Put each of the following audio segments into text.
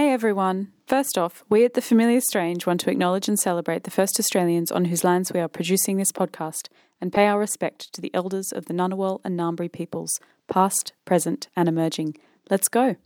Hey everyone! First off, we at The Familiar Strange want to acknowledge and celebrate the first Australians on whose lands we are producing this podcast and pay our respect to the elders of the Ngunnawal and Ngambri peoples, past, present, and emerging. Let's go!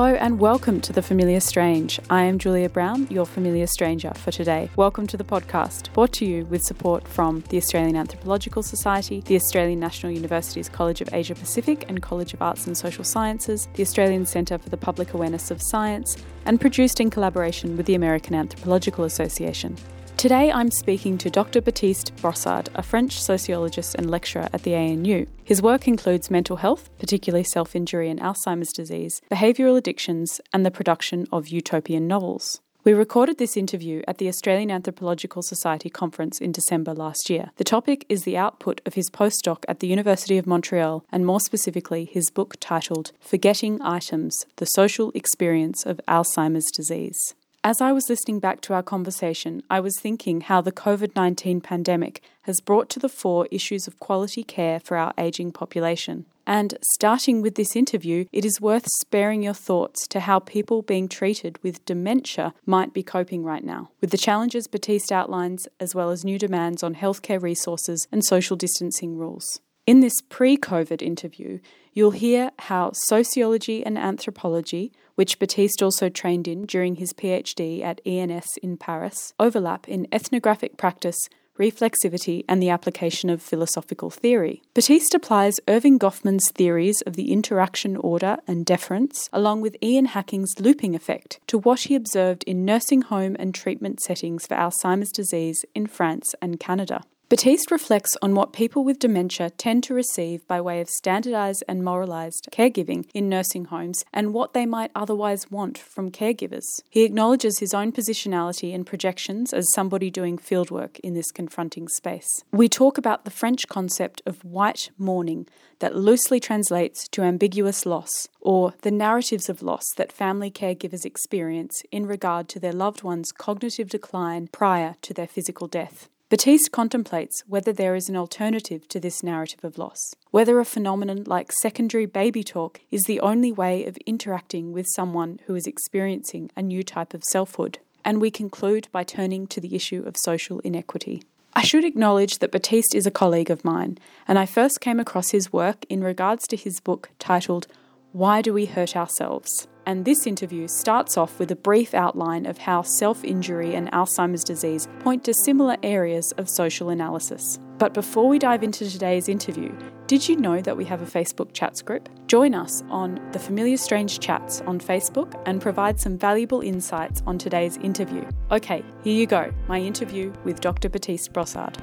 Hello and welcome to The Familiar Strange. I am Julia Brown, your familiar stranger for today. Welcome to the podcast, brought to you with support from the Australian Anthropological Society, the Australian National University's College of Asia Pacific and College of Arts and Social Sciences, the Australian Centre for the Public Awareness of Science, and produced in collaboration with the American Anthropological Association. Today I'm speaking to Dr. Baptiste Brossard, a French sociologist and lecturer at the ANU. His work includes mental health, particularly self injury and Alzheimer's disease, behavioural addictions, and the production of utopian novels. We recorded this interview at the Australian Anthropological Society conference in December last year. The topic is the output of his postdoc at the University of Montreal, and more specifically, his book titled Forgetting Items The Social Experience of Alzheimer's Disease. As I was listening back to our conversation, I was thinking how the COVID 19 pandemic has brought to the fore issues of quality care for our ageing population. And starting with this interview, it is worth sparing your thoughts to how people being treated with dementia might be coping right now, with the challenges Baptiste outlines, as well as new demands on healthcare resources and social distancing rules. In this pre COVID interview, you'll hear how sociology and anthropology, which Baptiste also trained in during his PhD at ENS in Paris, overlap in ethnographic practice, reflexivity, and the application of philosophical theory. Baptiste applies Erving Goffman's theories of the interaction order and deference, along with Ian Hacking's looping effect, to what he observed in nursing home and treatment settings for Alzheimer's disease in France and Canada. Baptiste reflects on what people with dementia tend to receive by way of standardised and moralised caregiving in nursing homes and what they might otherwise want from caregivers. He acknowledges his own positionality and projections as somebody doing fieldwork in this confronting space. We talk about the French concept of white mourning that loosely translates to ambiguous loss, or the narratives of loss that family caregivers experience in regard to their loved one's cognitive decline prior to their physical death. Baptiste contemplates whether there is an alternative to this narrative of loss, whether a phenomenon like secondary baby talk is the only way of interacting with someone who is experiencing a new type of selfhood. And we conclude by turning to the issue of social inequity. I should acknowledge that Baptiste is a colleague of mine, and I first came across his work in regards to his book titled Why Do We Hurt Ourselves? And this interview starts off with a brief outline of how self injury and Alzheimer's disease point to similar areas of social analysis. But before we dive into today's interview, did you know that we have a Facebook chats group? Join us on the Familiar Strange Chats on Facebook and provide some valuable insights on today's interview. Okay, here you go my interview with Dr. Baptiste Brossard.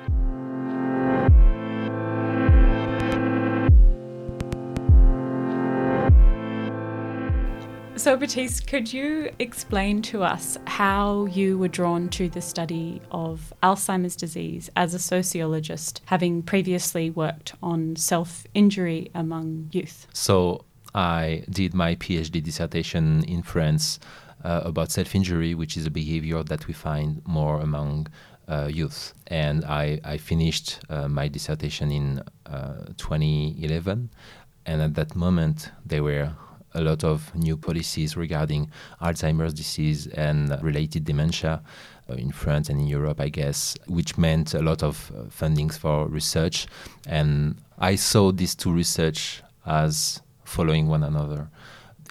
So, Baptiste, could you explain to us how you were drawn to the study of Alzheimer's disease as a sociologist, having previously worked on self injury among youth? So, I did my PhD dissertation in France uh, about self injury, which is a behavior that we find more among uh, youth. And I, I finished uh, my dissertation in uh, 2011. And at that moment, there were a lot of new policies regarding Alzheimer's disease and related dementia uh, in France and in Europe, I guess, which meant a lot of uh, fundings for research. And I saw these two research as following one another,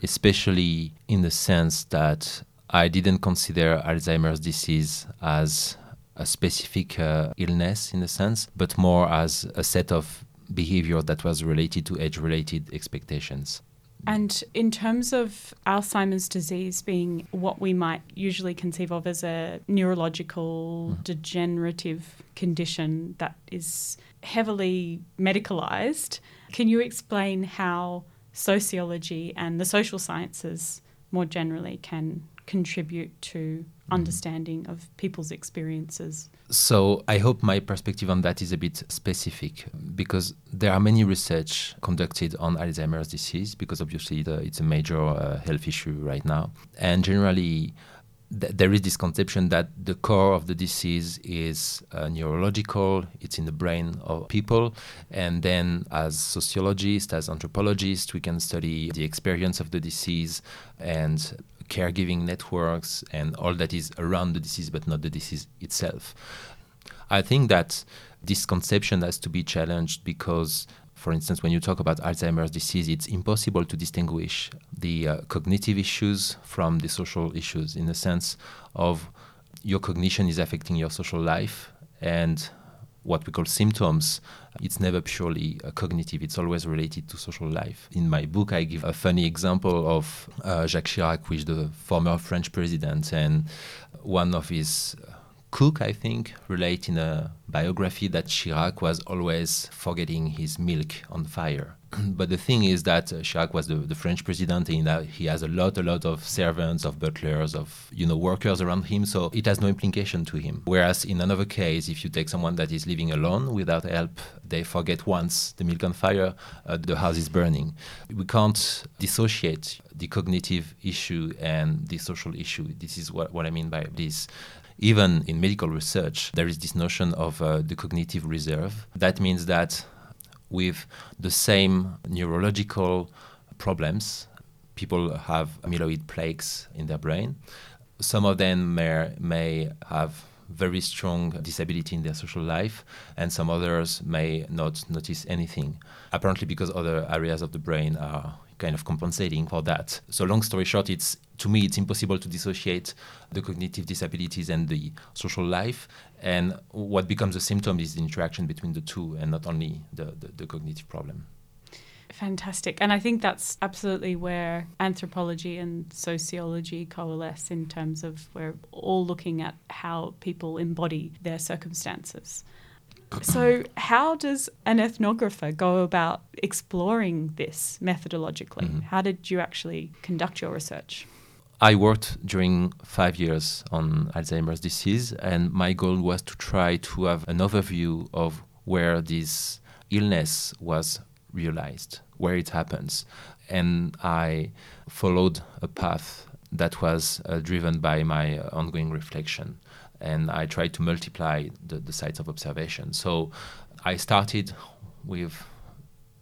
especially in the sense that I didn't consider Alzheimer's disease as a specific uh, illness in a sense, but more as a set of behavior that was related to age related expectations. And in terms of Alzheimer's disease being what we might usually conceive of as a neurological mm. degenerative condition that is heavily medicalized, can you explain how sociology and the social sciences more generally can contribute to mm-hmm. understanding of people's experiences. So I hope my perspective on that is a bit specific because there are many research conducted on Alzheimer's disease because obviously the, it's a major uh, health issue right now. And generally, th- there is this conception that the core of the disease is uh, neurological, it's in the brain of people. And then, as sociologists, as anthropologists, we can study the experience of the disease and caregiving networks and all that is around the disease, but not the disease itself. I think that this conception has to be challenged because for instance, when you talk about Alzheimer's disease, it's impossible to distinguish the uh, cognitive issues from the social issues in the sense of your cognition is affecting your social life and what we call symptoms, it's never purely uh, cognitive, it's always related to social life. In my book, I give a funny example of uh, Jacques Chirac, which is the former French president, and one of his Cook, I think, relate in a biography that Chirac was always forgetting his milk on fire. but the thing is that uh, Chirac was the, the French president, and uh, he has a lot, a lot of servants, of butlers, of you know workers around him. So it has no implication to him. Whereas in another case, if you take someone that is living alone without help, they forget once the milk on fire, uh, the house is burning. We can't dissociate the cognitive issue and the social issue. This is what, what I mean by this even in medical research, there is this notion of uh, the cognitive reserve. That means that with the same neurological problems, people have amyloid plaques in their brain. Some of them may, may have very strong disability in their social life, and some others may not notice anything. Apparently, because other areas of the brain are kind of compensating for that. So, long story short, it's to me it's impossible to dissociate the cognitive disabilities and the social life. And what becomes a symptom is the interaction between the two, and not only the, the, the cognitive problem. Fantastic. And I think that's absolutely where anthropology and sociology coalesce in terms of we're all looking at how people embody their circumstances. So, how does an ethnographer go about exploring this methodologically? Mm-hmm. How did you actually conduct your research? I worked during five years on Alzheimer's disease, and my goal was to try to have an overview of where this illness was realized, where it happens. And I followed a path that was uh, driven by my ongoing reflection and I tried to multiply the, the sites of observation. So I started with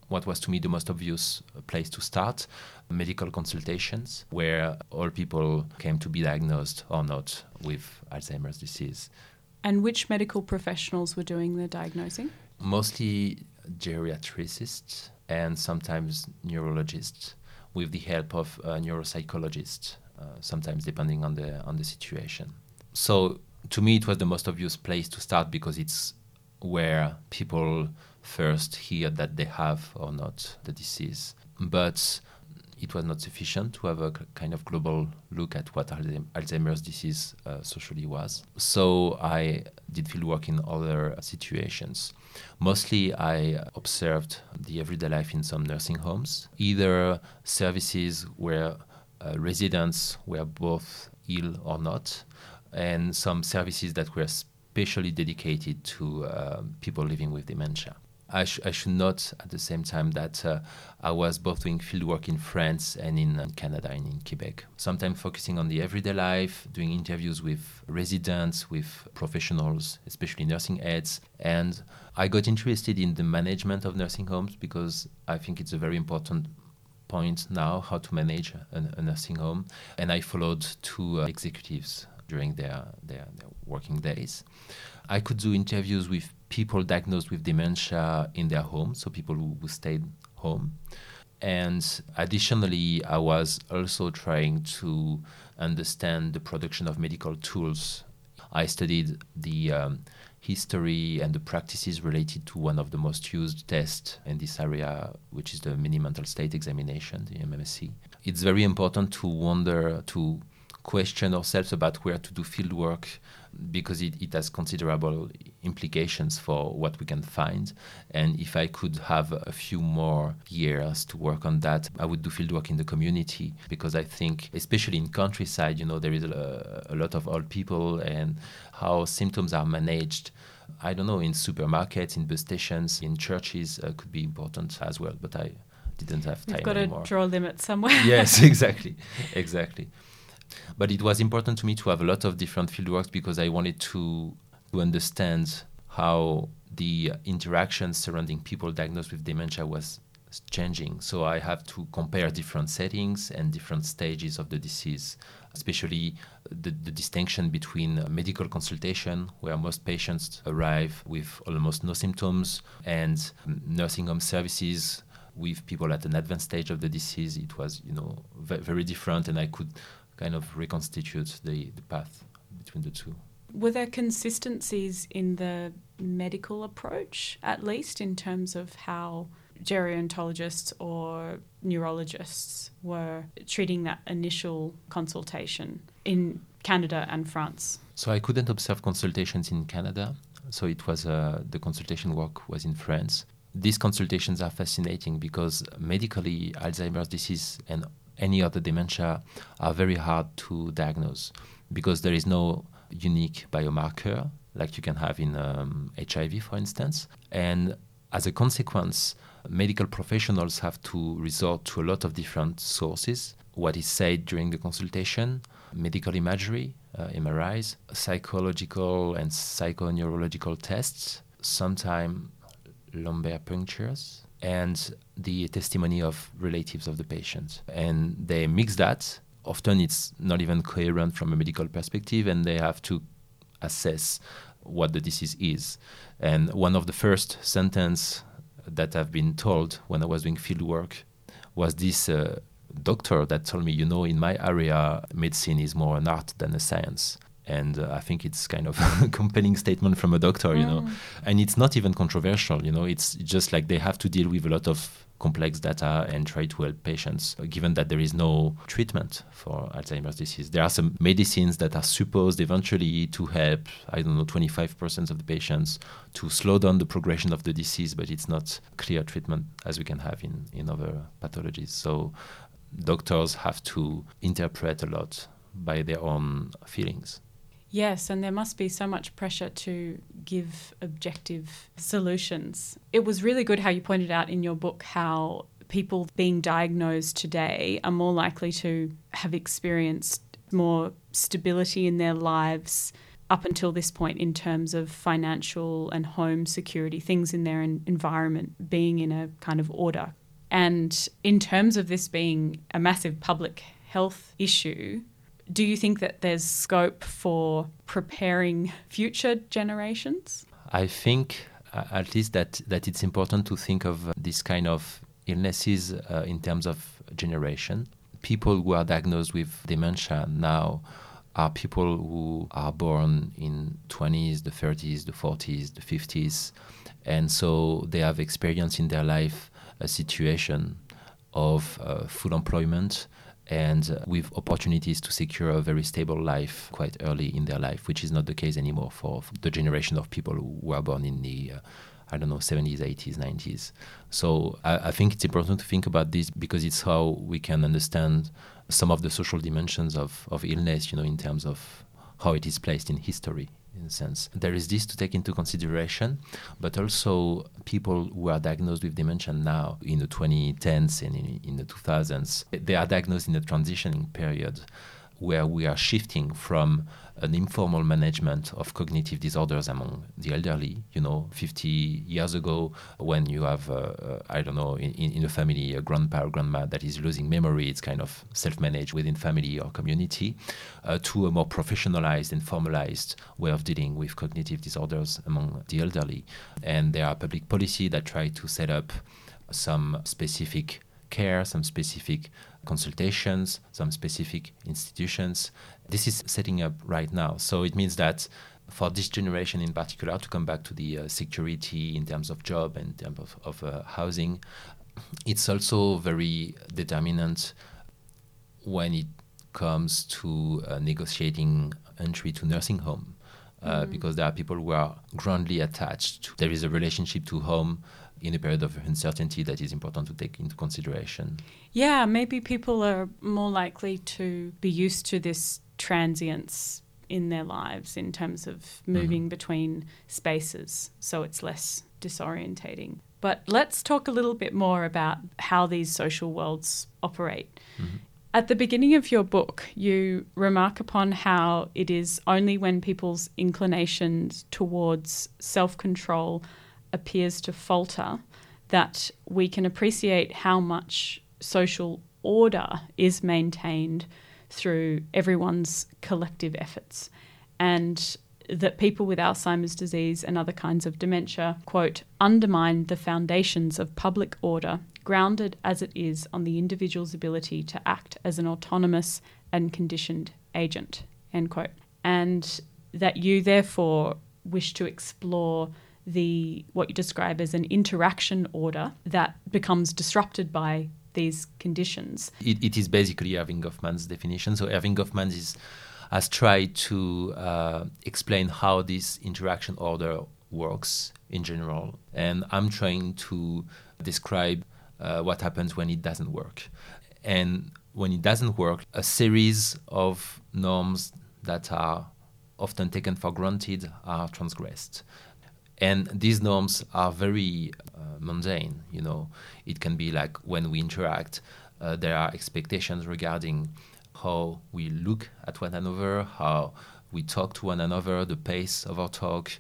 what was to me the most obvious place to start medical consultations, where all people came to be diagnosed or not with Alzheimer's disease. And which medical professionals were doing the diagnosing? Mostly geriatricists and sometimes neurologists with the help of a neuropsychologists, uh, sometimes depending on the, on the situation. So to me, it was the most obvious place to start because it's where people first hear that they have or not the disease. But it was not sufficient to have a kind of global look at what Alzheimer's disease uh, socially was. So I did field work in other situations. Mostly, I observed the everyday life in some nursing homes, either services where uh, residents were both ill or not, and some services that were specially dedicated to uh, people living with dementia. I, sh- I, should note at the same time that uh, I was both doing fieldwork in France and in uh, Canada and in Quebec. Sometimes focusing on the everyday life, doing interviews with residents, with professionals, especially nursing aides. And I got interested in the management of nursing homes because I think it's a very important point now how to manage a, a nursing home. And I followed two uh, executives during their, their, their working days. I could do interviews with people diagnosed with dementia in their home, so people who, who stayed home. And additionally, I was also trying to understand the production of medical tools. I studied the um, history and the practices related to one of the most used tests in this area, which is the mini mental state examination, the MMSE. It's very important to wonder, to question ourselves about where to do field work because it, it has considerable implications for what we can find. And if I could have a few more years to work on that, I would do field work in the community because I think, especially in countryside, you know, there is a, a lot of old people and how symptoms are managed. I don't know, in supermarkets, in bus stations, in churches uh, could be important as well. But I didn't have time You've got anymore. to draw a limit somewhere. yes, exactly, exactly But it was important to me to have a lot of different fieldworks because I wanted to, to understand how the interactions surrounding people diagnosed with dementia was changing. So I have to compare different settings and different stages of the disease, especially the, the distinction between medical consultation, where most patients arrive with almost no symptoms, and nursing home services with people at an advanced stage of the disease. It was, you know, very different, and I could kind of reconstitute the, the path between the two. Were there consistencies in the medical approach, at least in terms of how gerontologists or neurologists were treating that initial consultation in Canada and France? So I couldn't observe consultations in Canada. So it was uh, the consultation work was in France. These consultations are fascinating because medically Alzheimer's disease and any other dementia are very hard to diagnose because there is no unique biomarker like you can have in um, HIV, for instance. And as a consequence, medical professionals have to resort to a lot of different sources. What is said during the consultation, medical imagery, uh, MRIs, psychological and psychoneurological tests, sometimes lumbar punctures, and the testimony of relatives of the patient. And they mix that. Often it's not even coherent from a medical perspective, and they have to assess what the disease is. And one of the first sentence that I've been told when I was doing field work was this uh, doctor that told me, you know, in my area, medicine is more an art than a science. And uh, I think it's kind of a compelling statement from a doctor, you mm. know. And it's not even controversial, you know. It's just like they have to deal with a lot of complex data and try to help patients, given that there is no treatment for Alzheimer's disease. There are some medicines that are supposed eventually to help, I don't know, 25% of the patients to slow down the progression of the disease, but it's not clear treatment as we can have in, in other pathologies. So doctors have to interpret a lot by their own feelings. Yes, and there must be so much pressure to give objective solutions. It was really good how you pointed out in your book how people being diagnosed today are more likely to have experienced more stability in their lives up until this point in terms of financial and home security, things in their environment being in a kind of order. And in terms of this being a massive public health issue, do you think that there's scope for preparing future generations? I think uh, at least that, that it's important to think of uh, this kind of illnesses uh, in terms of generation. People who are diagnosed with dementia now are people who are born in 20s, the 30s, the 40s, the 50s, and so they have experienced in their life a situation of uh, full employment, and uh, with opportunities to secure a very stable life quite early in their life, which is not the case anymore for, the generation of people who were born in the uh, I don't know, 70s, 80s, 90s. So I, I, think it's important to think about this because it's how we can understand some of the social dimensions of, of illness, you know, in terms of how it is placed in history in a sense. There is this to take into consideration, but also people who are diagnosed with dementia now in the 2010s and in, in the 2000s, they are diagnosed in a transitioning period where we are shifting from an informal management of cognitive disorders among the elderly. You know, 50 years ago, when you have, uh, uh, I don't know, in, in a family, a grandpa or grandma that is losing memory, it's kind of self managed within family or community, uh, to a more professionalized and formalized way of dealing with cognitive disorders among the elderly. And there are public policy that try to set up some specific care, some specific consultations, some specific institutions. This is setting up right now. So it means that for this generation in particular, to come back to the uh, security in terms of job and in terms of, of uh, housing, it's also very determinant when it comes to uh, negotiating entry to nursing home. Uh, mm-hmm. Because there are people who are grandly attached. To, there is a relationship to home in a period of uncertainty that is important to take into consideration. Yeah, maybe people are more likely to be used to this transience in their lives in terms of moving mm-hmm. between spaces, so it's less disorientating. But let's talk a little bit more about how these social worlds operate. Mm-hmm. At the beginning of your book, you remark upon how it is only when people's inclinations towards self control appears to falter that we can appreciate how much social order is maintained through everyone's collective efforts. And that people with Alzheimer's disease and other kinds of dementia, quote, undermine the foundations of public order grounded as it is on the individual's ability to act as an autonomous and conditioned agent, end quote. And that you therefore wish to explore the what you describe as an interaction order that becomes disrupted by these conditions. It, it is basically Erving Goffman's definition. So Erving Goffman is, has tried to uh, explain how this interaction order works in general, and I'm trying to describe uh, what happens when it doesn't work. And when it doesn't work, a series of norms that are often taken for granted are transgressed. And these norms are very uh, mundane. You know, it can be like when we interact, uh, there are expectations regarding how we look at one another, how we talk to one another, the pace of our talk,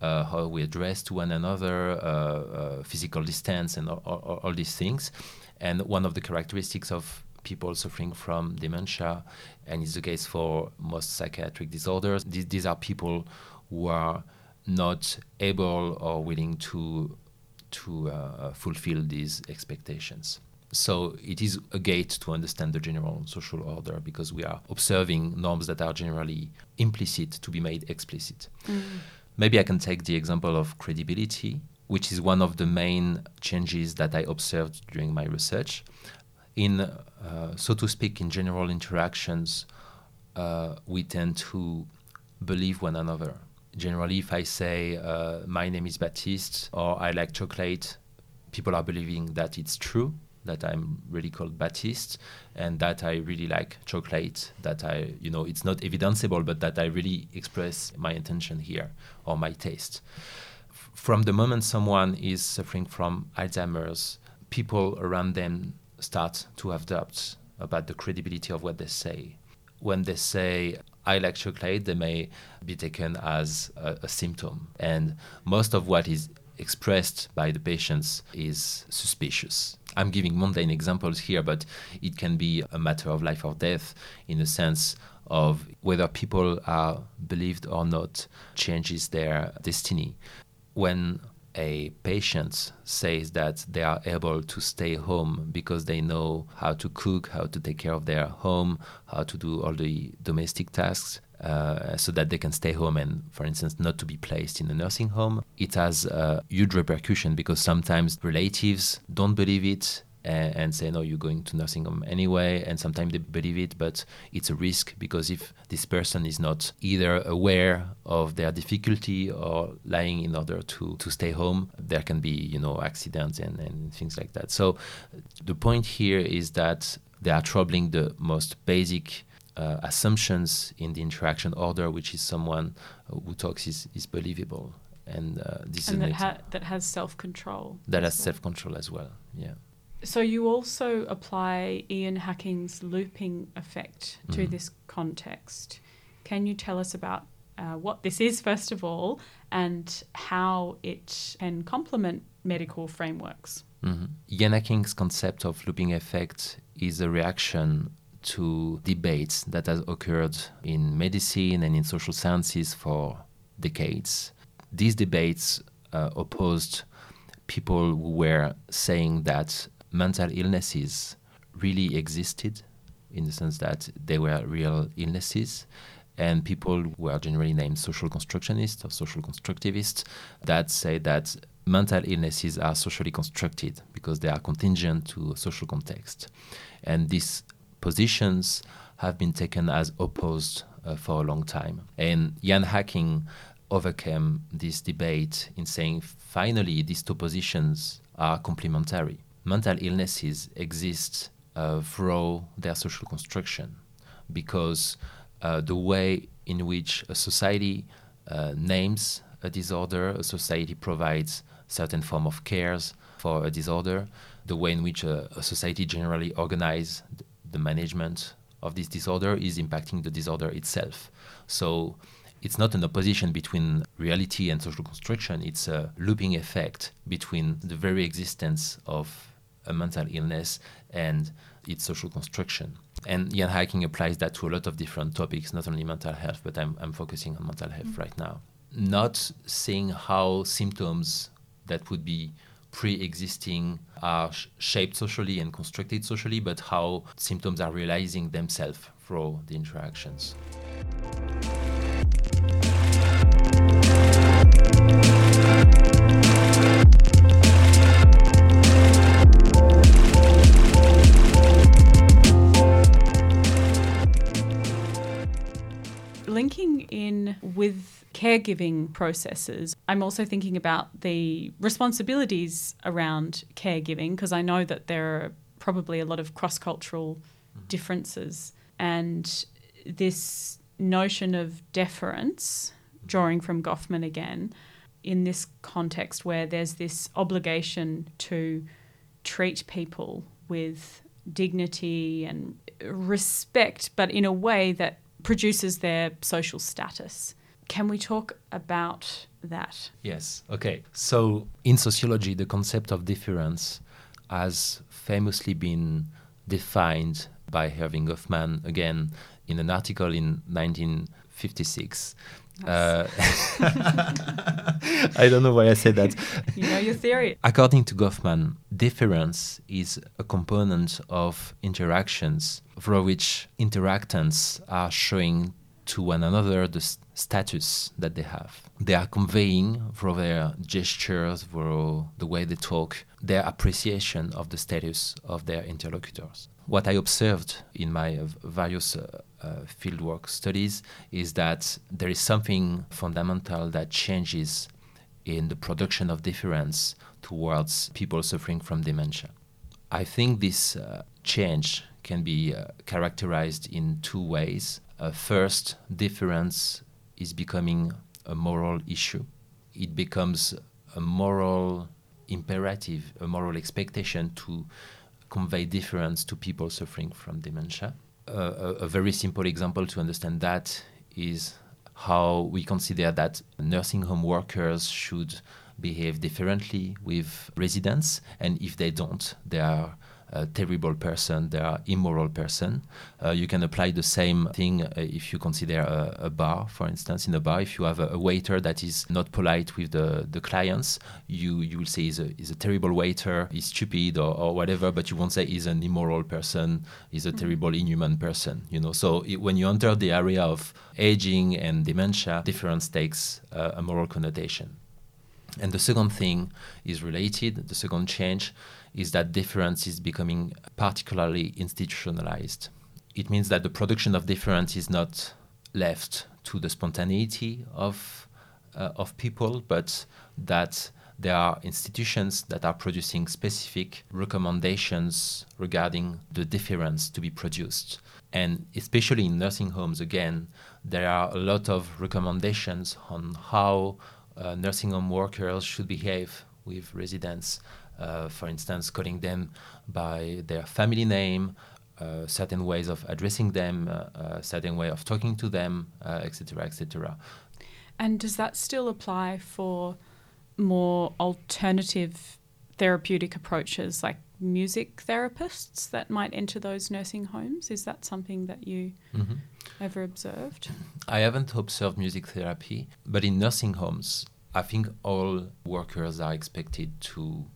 uh, how we address to one another, uh, uh, physical distance, and all, all, all, these things. And one of the characteristics of people suffering from dementia, and it's the case for most psychiatric disorders, these, these are people who are not able or willing to to uh, fulfill these expectations. So it is a gate to understand the general social order because we are observing norms that are generally implicit to be made explicit. Mm. Maybe I can take the example of credibility, which is one of the main changes that I observed during my research. In, uh, so to speak, in general interactions, uh, we tend to believe one another. Generally, if I say, uh, my name is Baptiste or I like chocolate, people are believing that it's true that I'm really called Baptiste and that I really like chocolate, that I, you know, it's not evidenceable, but that I really express my intention here or my taste. F- from the moment someone is suffering from Alzheimer's, people around them start to have doubts about the credibility of what they say. When they say, Chocolate, they may be taken as a, a symptom. And most of what is expressed by the patients is suspicious. I'm giving mundane examples here, but it can be a matter of life or death in the sense of whether people are believed or not changes their destiny. When a patient says that they are able to stay home because they know how to cook, how to take care of their home, how to do all the domestic tasks, uh, so that they can stay home and, for instance, not to be placed in a nursing home. It has a huge repercussion because sometimes relatives don't believe it and, and, say, no, you're going to nursing home anyway. And sometimes they believe it, but it's a risk because if this person is not either aware of their difficulty or lying in order to, to stay home, there can be, you know, accidents and, and things like that. So the point here is that they are troubling the most basic uh, assumptions in the interaction order, which is someone who talks is, is believable. And uh, this and that, ha- that has self control. That has well. self control as well, yeah. So you also apply Ian Hacking's looping effect to mm-hmm. this context. Can you tell us about uh, what this is, first of all, and how it can complement medical frameworks? Mm-hmm. Ian Hacking's concept of looping effect is a reaction to debates that has occurred in medicine and in social sciences for decades. These debates uh, opposed people who were saying that mental illnesses really existed in the sense that they were real illnesses and people who are generally named social constructionists or social constructivists that say that mental illnesses are socially constructed because they are contingent to social context and these positions have been taken as opposed uh, for a long time. And Ian Hacking overcame this debate in saying finally these two positions are complementary. Mental illnesses exist uh, through their social construction because uh, the way in which a society uh, names a disorder, a society provides certain form of cares for a disorder, the way in which a, a society generally organizes the management of this disorder is impacting the disorder itself. So it's not an opposition between reality and social construction, it's a looping effect between the very existence of a mental illness and its social construction. And Ian Hacking applies that to a lot of different topics, not only mental health, but I'm, I'm focusing on mental health mm-hmm. right now. Not seeing how symptoms that would be pre-existing are sh- shaped socially and constructed socially, but how symptoms are realizing themselves through the interactions. Linking in with caregiving processes, I'm also thinking about the responsibilities around caregiving because I know that there are probably a lot of cross cultural mm-hmm. differences. And this notion of deference, drawing from Goffman again, in this context where there's this obligation to treat people with dignity and respect, but in a way that produces their social status. Can we talk about that? Yes. Okay. So, in sociology, the concept of deference has famously been defined by Erving Goffman again in an article in 1956. Uh, I don't know why I said that. you know your theory. According to Goffman, deference is a component of interactions for which interactants are showing to one another the status that they have. They are conveying through their gestures, through the way they talk, their appreciation of the status of their interlocutors. What I observed in my various uh, uh, fieldwork studies is that there is something fundamental that changes in the production of deference towards people suffering from dementia. I think this uh, change can be uh, characterized in two ways. Uh, first, deference is becoming a moral issue. It becomes a moral imperative, a moral expectation to convey deference to people suffering from dementia. Uh, a, a very simple example to understand that is how we consider that nursing home workers should behave differently with residents, and if they don't, they are a terrible person, they are immoral person. Uh, you can apply the same thing uh, if you consider a, a, bar, for instance. In a bar, if you have a, a, waiter that is not polite with the, the clients, you, you will say he's a, he's a terrible waiter, he's stupid or, or whatever, but you won't say he's an immoral person, he's a mm-hmm. terrible inhuman person. You know, so it, when you enter the area of aging and dementia, deference takes uh, a moral connotation. And the second thing is related, the second change is that deference is becoming particularly institutionalized. It means that the production of deference is not left to the spontaneity of, uh, of people, but that there are institutions that are producing specific recommendations regarding the deference to be produced. And especially in nursing homes, again, there are a lot of recommendations on how uh, nursing home workers should behave with residents for instance, calling them by their family name, uh, certain ways of addressing them, uh, certain way of talking to them, etc., etc. And does that still apply for more alternative therapeutic approaches like music therapists that might enter those nursing homes? Is that something that you mm-hmm. ever observed? I haven't observed music therapy, but in nursing homes, I think all workers are expected to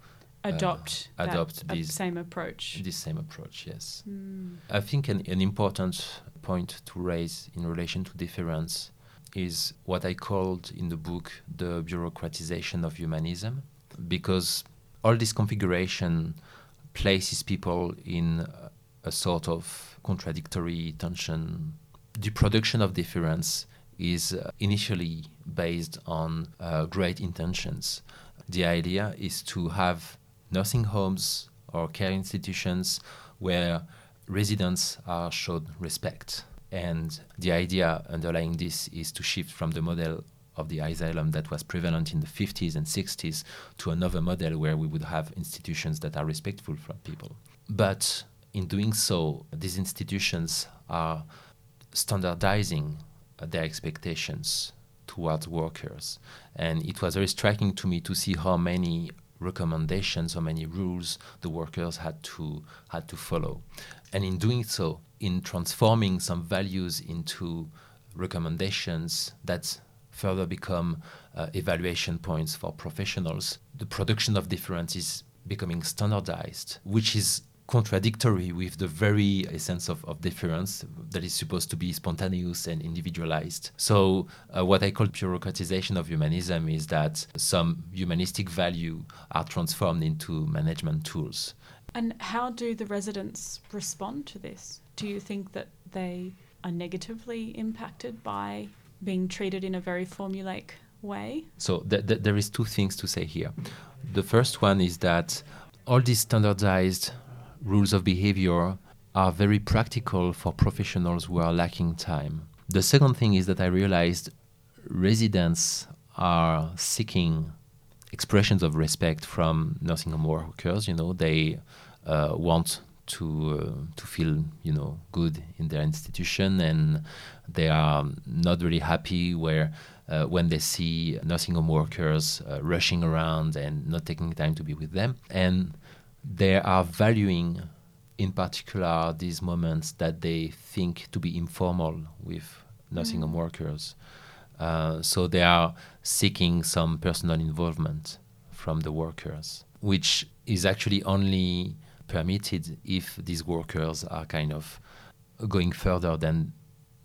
adopt uh, adopt this same approach. This same approach, yes. Mm. I think an, an important point to raise in relation to deference is what I called in the book the bureaucratization of humanism, because all this configuration places people in a sort of contradictory tension. The production of deference is uh, initially based on uh, great intentions. The idea is to have nursing homes or care institutions where residents are shown respect. And the idea underlying this is to shift from the model of the asylum that was prevalent in the 50s and 60s to another model where we would have institutions that are respectful from people. But in doing so, these institutions are standardizing their expectations towards workers. And it was very striking to me to see how many recommendations, how many rules the workers had to had to follow. And in doing so, in transforming some values into recommendations that further become uh, evaluation points for professionals, the production of deference is becoming standardized, which is contradictory with the very essence of, of deference that is supposed to be spontaneous and individualized. So, uh, what I call bureaucratization of humanism is that some humanistic value are transformed into management tools. And how do the residents respond to this? Do you think that they are negatively impacted by being treated in a very formulaic way? So, th- th- there is two things to say here. The first one is that all these standardized rules of behavior are very practical for professionals who are lacking time. The second thing is that I realized residents are seeking expressions of respect from nursing home workers. You know, they uh, want to uh, to feel you know good in their institution, and they are not really happy where. Uh, when they see nursing home workers uh, rushing around and not taking time to be with them, and they are valuing in particular these moments that they think to be informal with nursing home mm. workers. Uh, so they are seeking some personal involvement from the workers, which is actually only permitted if these workers are kind of going further than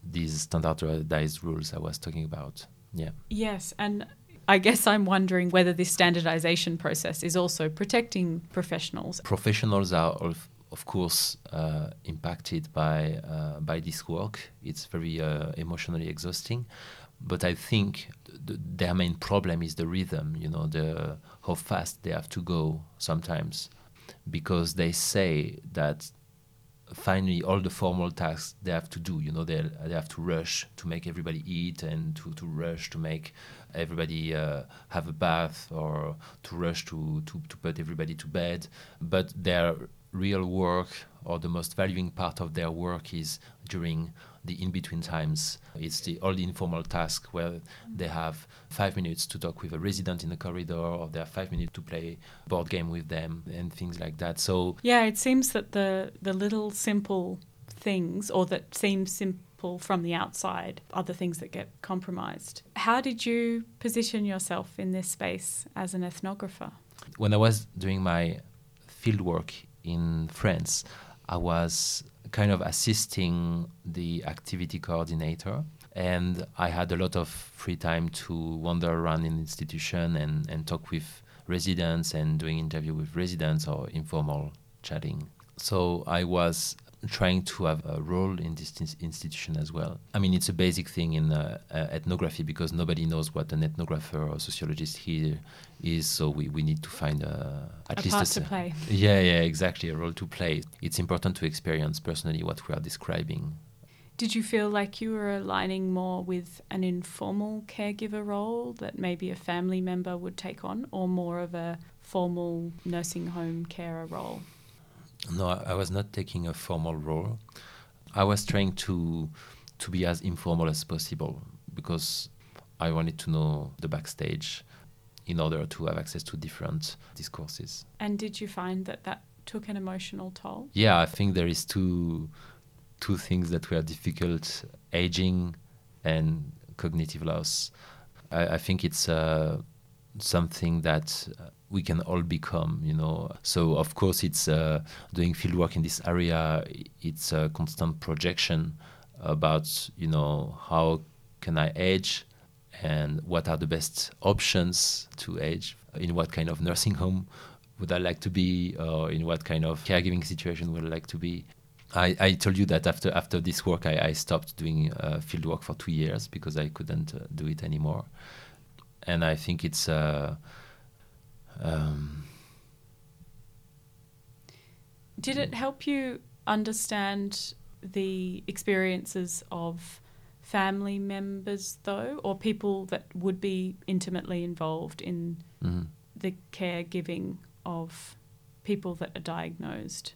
these standardized rules I was talking about. Yeah. Yes, and I guess I'm wondering whether this standardization process is also protecting professionals. Professionals are, of, of course, uh, impacted by uh, by this work. It's very uh, emotionally exhausting, but I think th- their main problem is the rhythm. You know, the how fast they have to go sometimes, because they say that finally all the formal tasks they have to do you know they, they have to rush to make everybody eat and to, to rush to make everybody uh, have a bath or to rush to, to, to put everybody to bed. But their real work or the most valuing part of their work is during the in-between times. It's the all the informal task where they have five minutes to talk with a resident in the corridor, or they have five minutes to play board game with them, and things like that. So yeah, it seems that the the little simple things, or that seem simple from the outside, are the things that get compromised. How did you position yourself in this space as an ethnographer? When I was doing my fieldwork in France, I was kind of assisting the activity coordinator. And I had a lot of free time to wander around in the institution and, and talk with residents and doing interview with residents or informal chatting. So I was trying to have a role in this institution as well. I mean, it's a basic thing in uh, uh, ethnography because nobody knows what an ethnographer or sociologist here is, so we, we need to find a, at a least part a, to play. Yeah, yeah, exactly, a role to play. It's important to experience personally what we are describing. Did you feel like you were aligning more with an informal caregiver role that maybe a family member would take on, or more of a formal nursing home carer role? No, I was not taking a formal role. I was trying to to be as informal as possible because I wanted to know the backstage in order to have access to different discourses. And did you find that that took an emotional toll? Yeah, I think there is two two things that were difficult: aging and cognitive loss. I, I think it's uh, something that uh, we can all become you know. So of course it's uh, doing fieldwork in this area it's a constant projection about you know how can i age and what are the best options to age in what kind of nursing home would i like to be or in what kind of caregiving situation would i like to be. I, I told you that after after this work I, I stopped doing uh, for two years because I couldn't uh, do it anymore. And I think it's uh, um, Did it help you understand the experiences of family members, though, or people that would be intimately involved in mm-hmm. the caregiving of people that are diagnosed?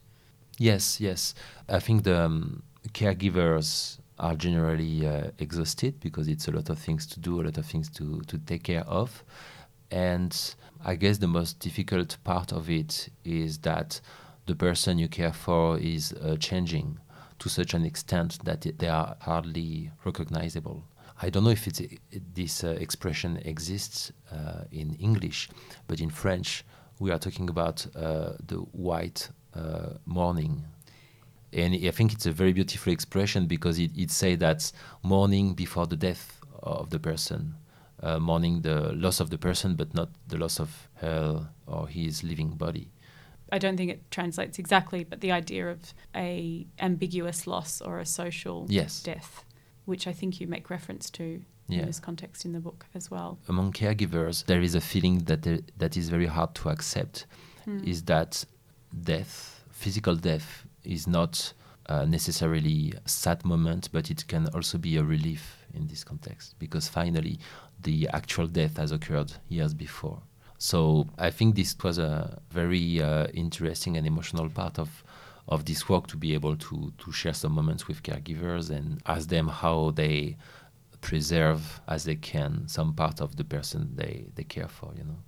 Yes, yes. I think the um, caregivers are generally uh, exhausted because it's a lot of things to do, a lot of things to, to take care of. And I guess the most difficult part of it is that the person you care for is uh, changing to such an extent that it, they are hardly recognizable. I don't know if it's, this uh, expression exists uh, in English, but in French, we are talking about uh, the white uh, mourning. And I think it's a very beautiful expression because it, it says that mourning before the death of the person, uh, mourning the loss of the person, but not the loss of her or his living body. I don't think it translates exactly, but the idea of a ambiguous loss or a social yes. death, which I think you make reference to yeah. in this context in the book as well. Among caregivers, there is a feeling that there, that is very hard to accept, mm. is that death, physical death, is not uh, necessarily a sad moment, but it can also be a relief in this context because finally the actual death has occurred years before. So I think this was a very uh, interesting and emotional part of of this work to be able to to share some moments with caregivers and ask them how they preserve as they can some part of the person they, they care for, you know.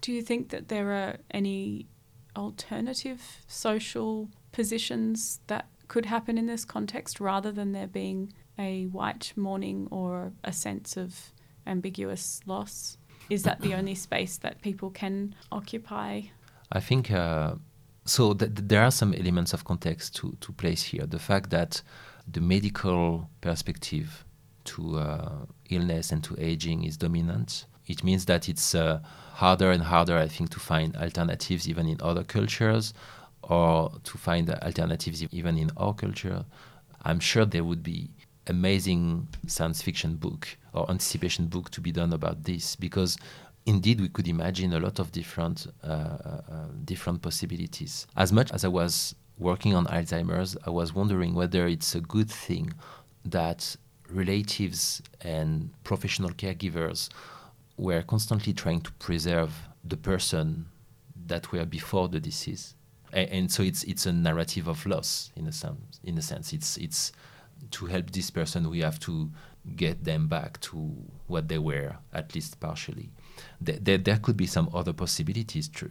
Do you think that there are any alternative social positions that could happen in this context rather than there being a white mourning or a sense of ambiguous loss? Is that the only space that people can occupy? I think uh, so. Th- there are some elements of context to, to place here. The fact that the medical perspective to uh, illness and to aging is dominant. It means that it's uh, harder and harder, I think, to find alternatives even in other cultures or to find alternatives even in our culture. I'm sure there would be amazing science fiction book or anticipation book to be done about this because indeed we could imagine a lot of different uh, uh, different possibilities. As much as i was working on alzheimer's i was wondering whether it's a good thing that relatives and professional caregivers were constantly trying to preserve the person that were before the disease. And, and so it's it's a narrative of loss in a sense in a sense. It's it's to help this person, we have to get them back to what they were, at least partially. There, there, could be some other possibilities, tr-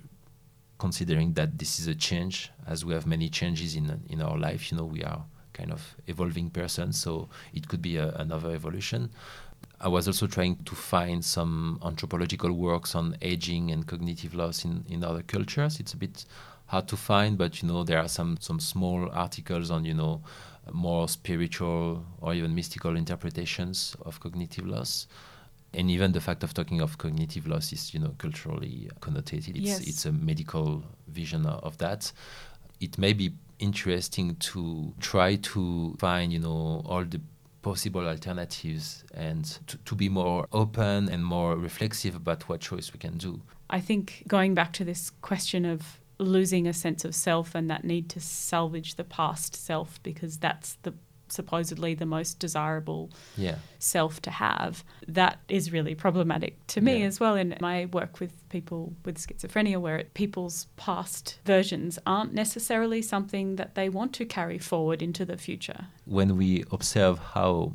considering that this is a change, as we have many changes in in our life. You know, we are kind of evolving persons, so it could be a, another evolution. I was also trying to find some anthropological works on aging and cognitive loss in, in other cultures. It's a bit hard to find, but you know there are some some small articles on you know more spiritual or even mystical interpretations of cognitive loss. And even the fact of talking of cognitive loss is, you know, culturally connotated. It's, yes. it's a medical vision of that. It may be interesting to try to find, you know, all the possible alternatives and to, to be more open and more reflexive about what choice we can do. I think going back to this question of losing a sense of self and that need to salvage the past self because that's the supposedly the most desirable yeah. self to have that is really problematic to me Yeah. as well in my work with people with schizophrenia where it, people's past versions aren't necessarily something that they want to carry forward into the future when we observe how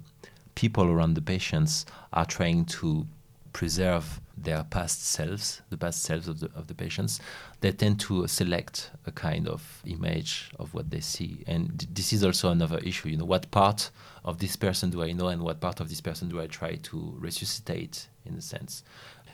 people around the patients are trying to preserve their past selves, the past selves of the, of the patients, they tend to select a kind of image of what they see. And th- this is also another issue. You know, what part of this person do I know, and what part of this person do I try to resuscitate, in a sense?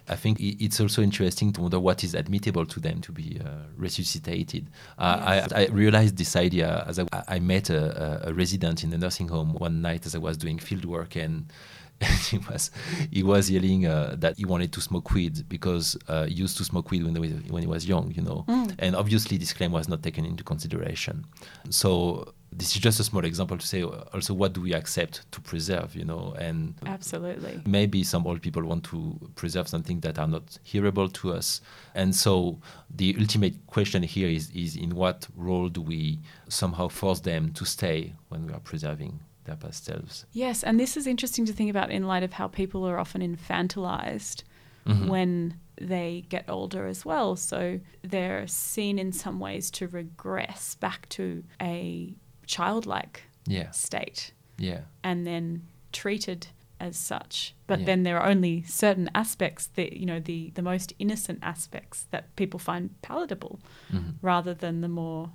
I think it's also interesting to wonder what is admittable to them to be uh, resuscitated. Uh, I, I realized this idea as I, I met a, a, a resident in a nursing home one night as I was doing field work and he was he was yelling uh, that he wanted to smoke weed because uh, he used to smoke weed when he was, when he was young, you know. And obviously, this claim was not taken into consideration. So this is just a small example to say uh, also what do we accept to preserve, you know, and absolutely maybe some old people want to preserve something that are not hearable to us and so the ultimate question here is, is in what role do we somehow force them to stay when we are preserving their past selves Yes, and this is interesting to think about in light of how people are often infantilized Mhm. when they get older as well. So they're seen in some ways to regress back to a childlike yeah state yeah and then treated as such. But Yeah. then there are only certain aspects that, you know, the, the most innocent aspects that people find palatable Mhm. rather than the more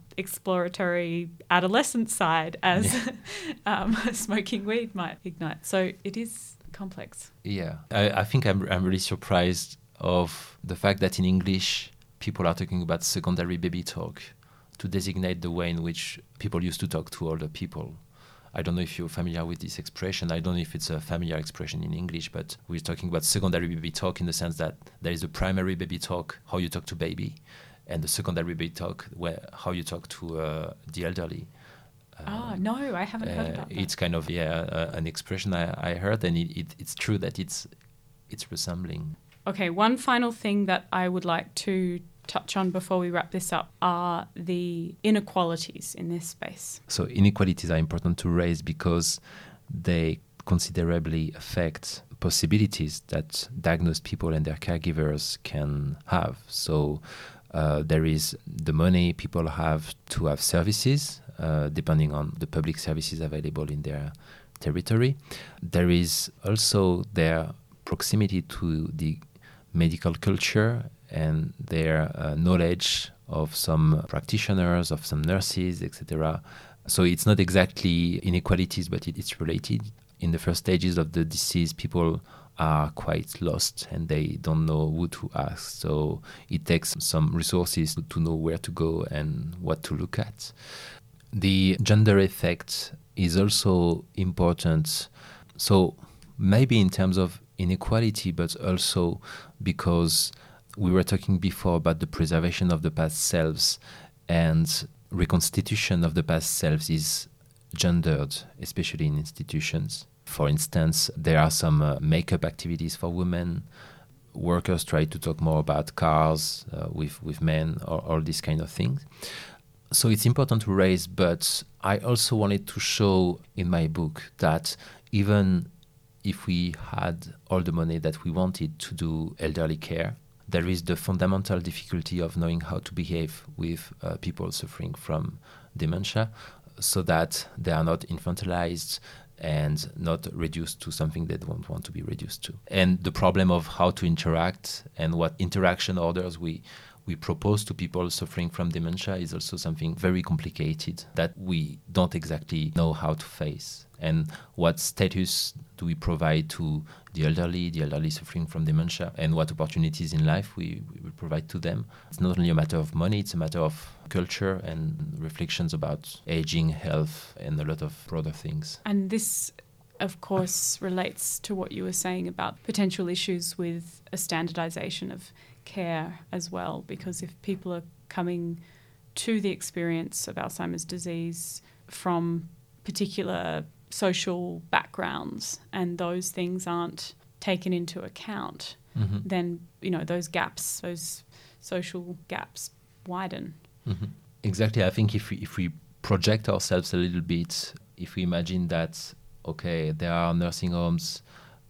exploratory adolescent side as um, smoking weed might ignite. So it is complex. Yeah, I, I think I'm, I'm really surprised of the fact that in English people are talking about secondary baby talk to designate the way in which people used to talk to older people. I don't know if you're familiar with this expression. I don't know if it's a familiar expression in English, but we're talking about secondary baby talk in the sense that there is a primary baby talk, how you talk to baby, and the secondary baby talk, where how you talk to uh, the elderly. Ah, no, I haven't heard Uh, about that. it's kind of yeah uh, an expression I, I heard, and it, it, it's true that it's it's resembling. Okay, one final thing that I would like to touch on before we wrap this up are the inequalities in this space. So inequalities are important to raise because they considerably affect possibilities that diagnosed people and their caregivers can have. So uh, there is the money people have to have services, uh, depending on the public services available in their territory. There is also their proximity to the medical culture and their uh, knowledge of some practitioners, of some nurses, etc. So it's not exactly inequalities, but it, it's related. In the first stages of the disease, people are quite lost and they don't know who to ask. So it takes some resources to, to know where to go and what to look at. The gender effect is also important. So maybe in terms of inequality, but also because we were talking before about the preservation of the past selves and reconstitution of the past selves is gendered, especially in institutions. For instance, there are some uh, makeup activities for women. Workers try to talk more about cars uh, with with men or all these kind of things. So it's important to raise, but I also wanted to show in my book that even if we had all the money that we wanted to do elderly care, there is the fundamental difficulty of knowing how to behave with uh, people suffering from dementia so that they are not infantilized and not reduced to something they don't want to be reduced to. And the problem of how to interact and what interaction orders we we propose to people suffering from dementia is also something very complicated that we don't exactly know how to face. And what status do we provide to the elderly, the elderly suffering from dementia, and what opportunities in life we, we will provide to them? It's not only a matter of money, it's a matter of culture and reflections about aging, health, and a lot of broader things. And this, of course, relates to what you were saying about potential issues with a standardization of care as well, because if people are coming to the experience of Alzheimer's disease from particular social backgrounds and those things aren't taken into account, Mhm. then, you know, those gaps, those social gaps widen. Mhm. Exactly. I think if we, if we project ourselves a little bit, if we imagine that, okay, there are nursing homes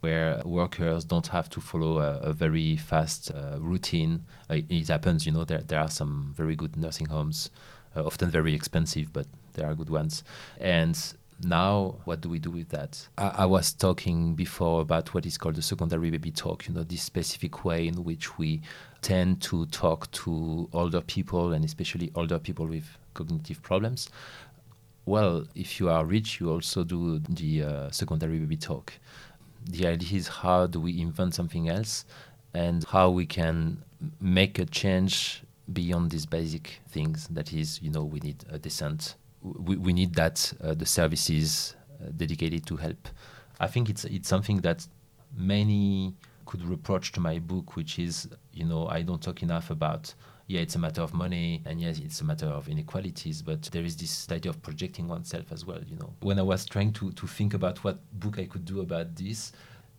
where workers don't have to follow a, a very fast uh, routine. Uh, it happens, you know, there, there are some very good nursing homes, uh, often very expensive, but there are good ones. And now, what do we do with that? I, I was talking before about what is called the secondary baby talk, you know, this specific way in which we tend to talk to older people and especially older people with cognitive problems. Well, if you are rich, you also do the uh, secondary baby talk. The idea is how do we invent something else and how we can make a change beyond these basic things. That is, you know, we need a decent, we, we need that uh, the services uh, dedicated to help. I think it's it's something that many could reproach to my book, which is, you know, I don't talk enough about yeah, it's a matter of money, and yes, it's a matter of inequalities, but there is this idea of projecting oneself as well, you know. When I was trying to, to think about what book I could do about this,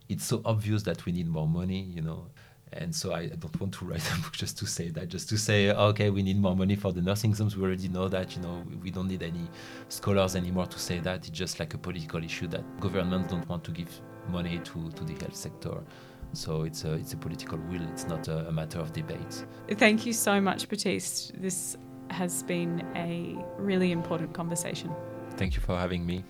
it's so obvious that we need more money, you know. And so I don't want to write a book just to say that, just to say, okay, we need more money for the nursing homes. We already know that, you know, we don't need any scholars anymore to say that. It's just like a political issue that governments don't want to give money to, to the health sector. So it's a, it's a political will, it's not a, a matter of debate. Thank you so much, Baptiste. This has been a really important conversation. Thank you for having me.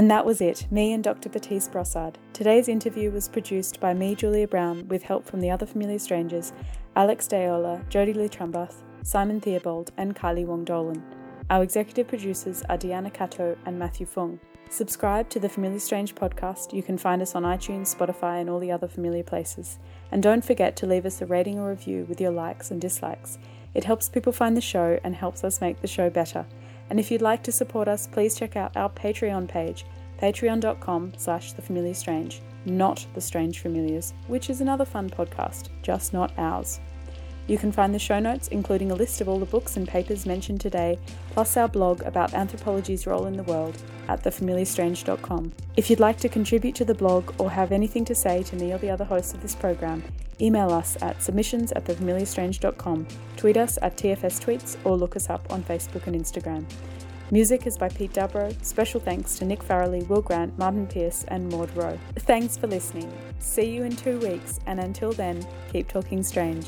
And that was it, me and Dr. Baptiste Brossard. Today's interview was produced by me, Julia Brown, with help from the other familiar strangers Alex D'Aloia, Jodie Lee Trembath, Simon Theobald, and Kylie Wong Dolan. Our executive producers are Deanna Cato and Matthew Fung. Subscribe to the Familiar Strange podcast. You can find us on iTunes, Spotify, and all the other familiar places. And don't forget to leave us a rating or review with your likes and dislikes. It helps people find the show and helps us make the show better. And if you'd like to support us, please check out our Patreon page, patreon.com slash the familiar strange, not the strange familiars, which is another fun podcast, just not ours. You can find the show notes, including a list of all the books and papers mentioned today, plus our blog about anthropology's role in the world at thefamiliarstrange.com. If you'd like to contribute to the blog or have anything to say to me or the other hosts of this program, email us at submissions at thefamiliarstrange.com, tweet us at TFS Tweets, or look us up on Facebook and Instagram. Music is by Pete Dubrow. Special thanks to Nick Farrelly, Will Grant, Martin Pierce, and Maud Rowe. Thanks for listening. See you in two weeks, and until then, keep talking strange.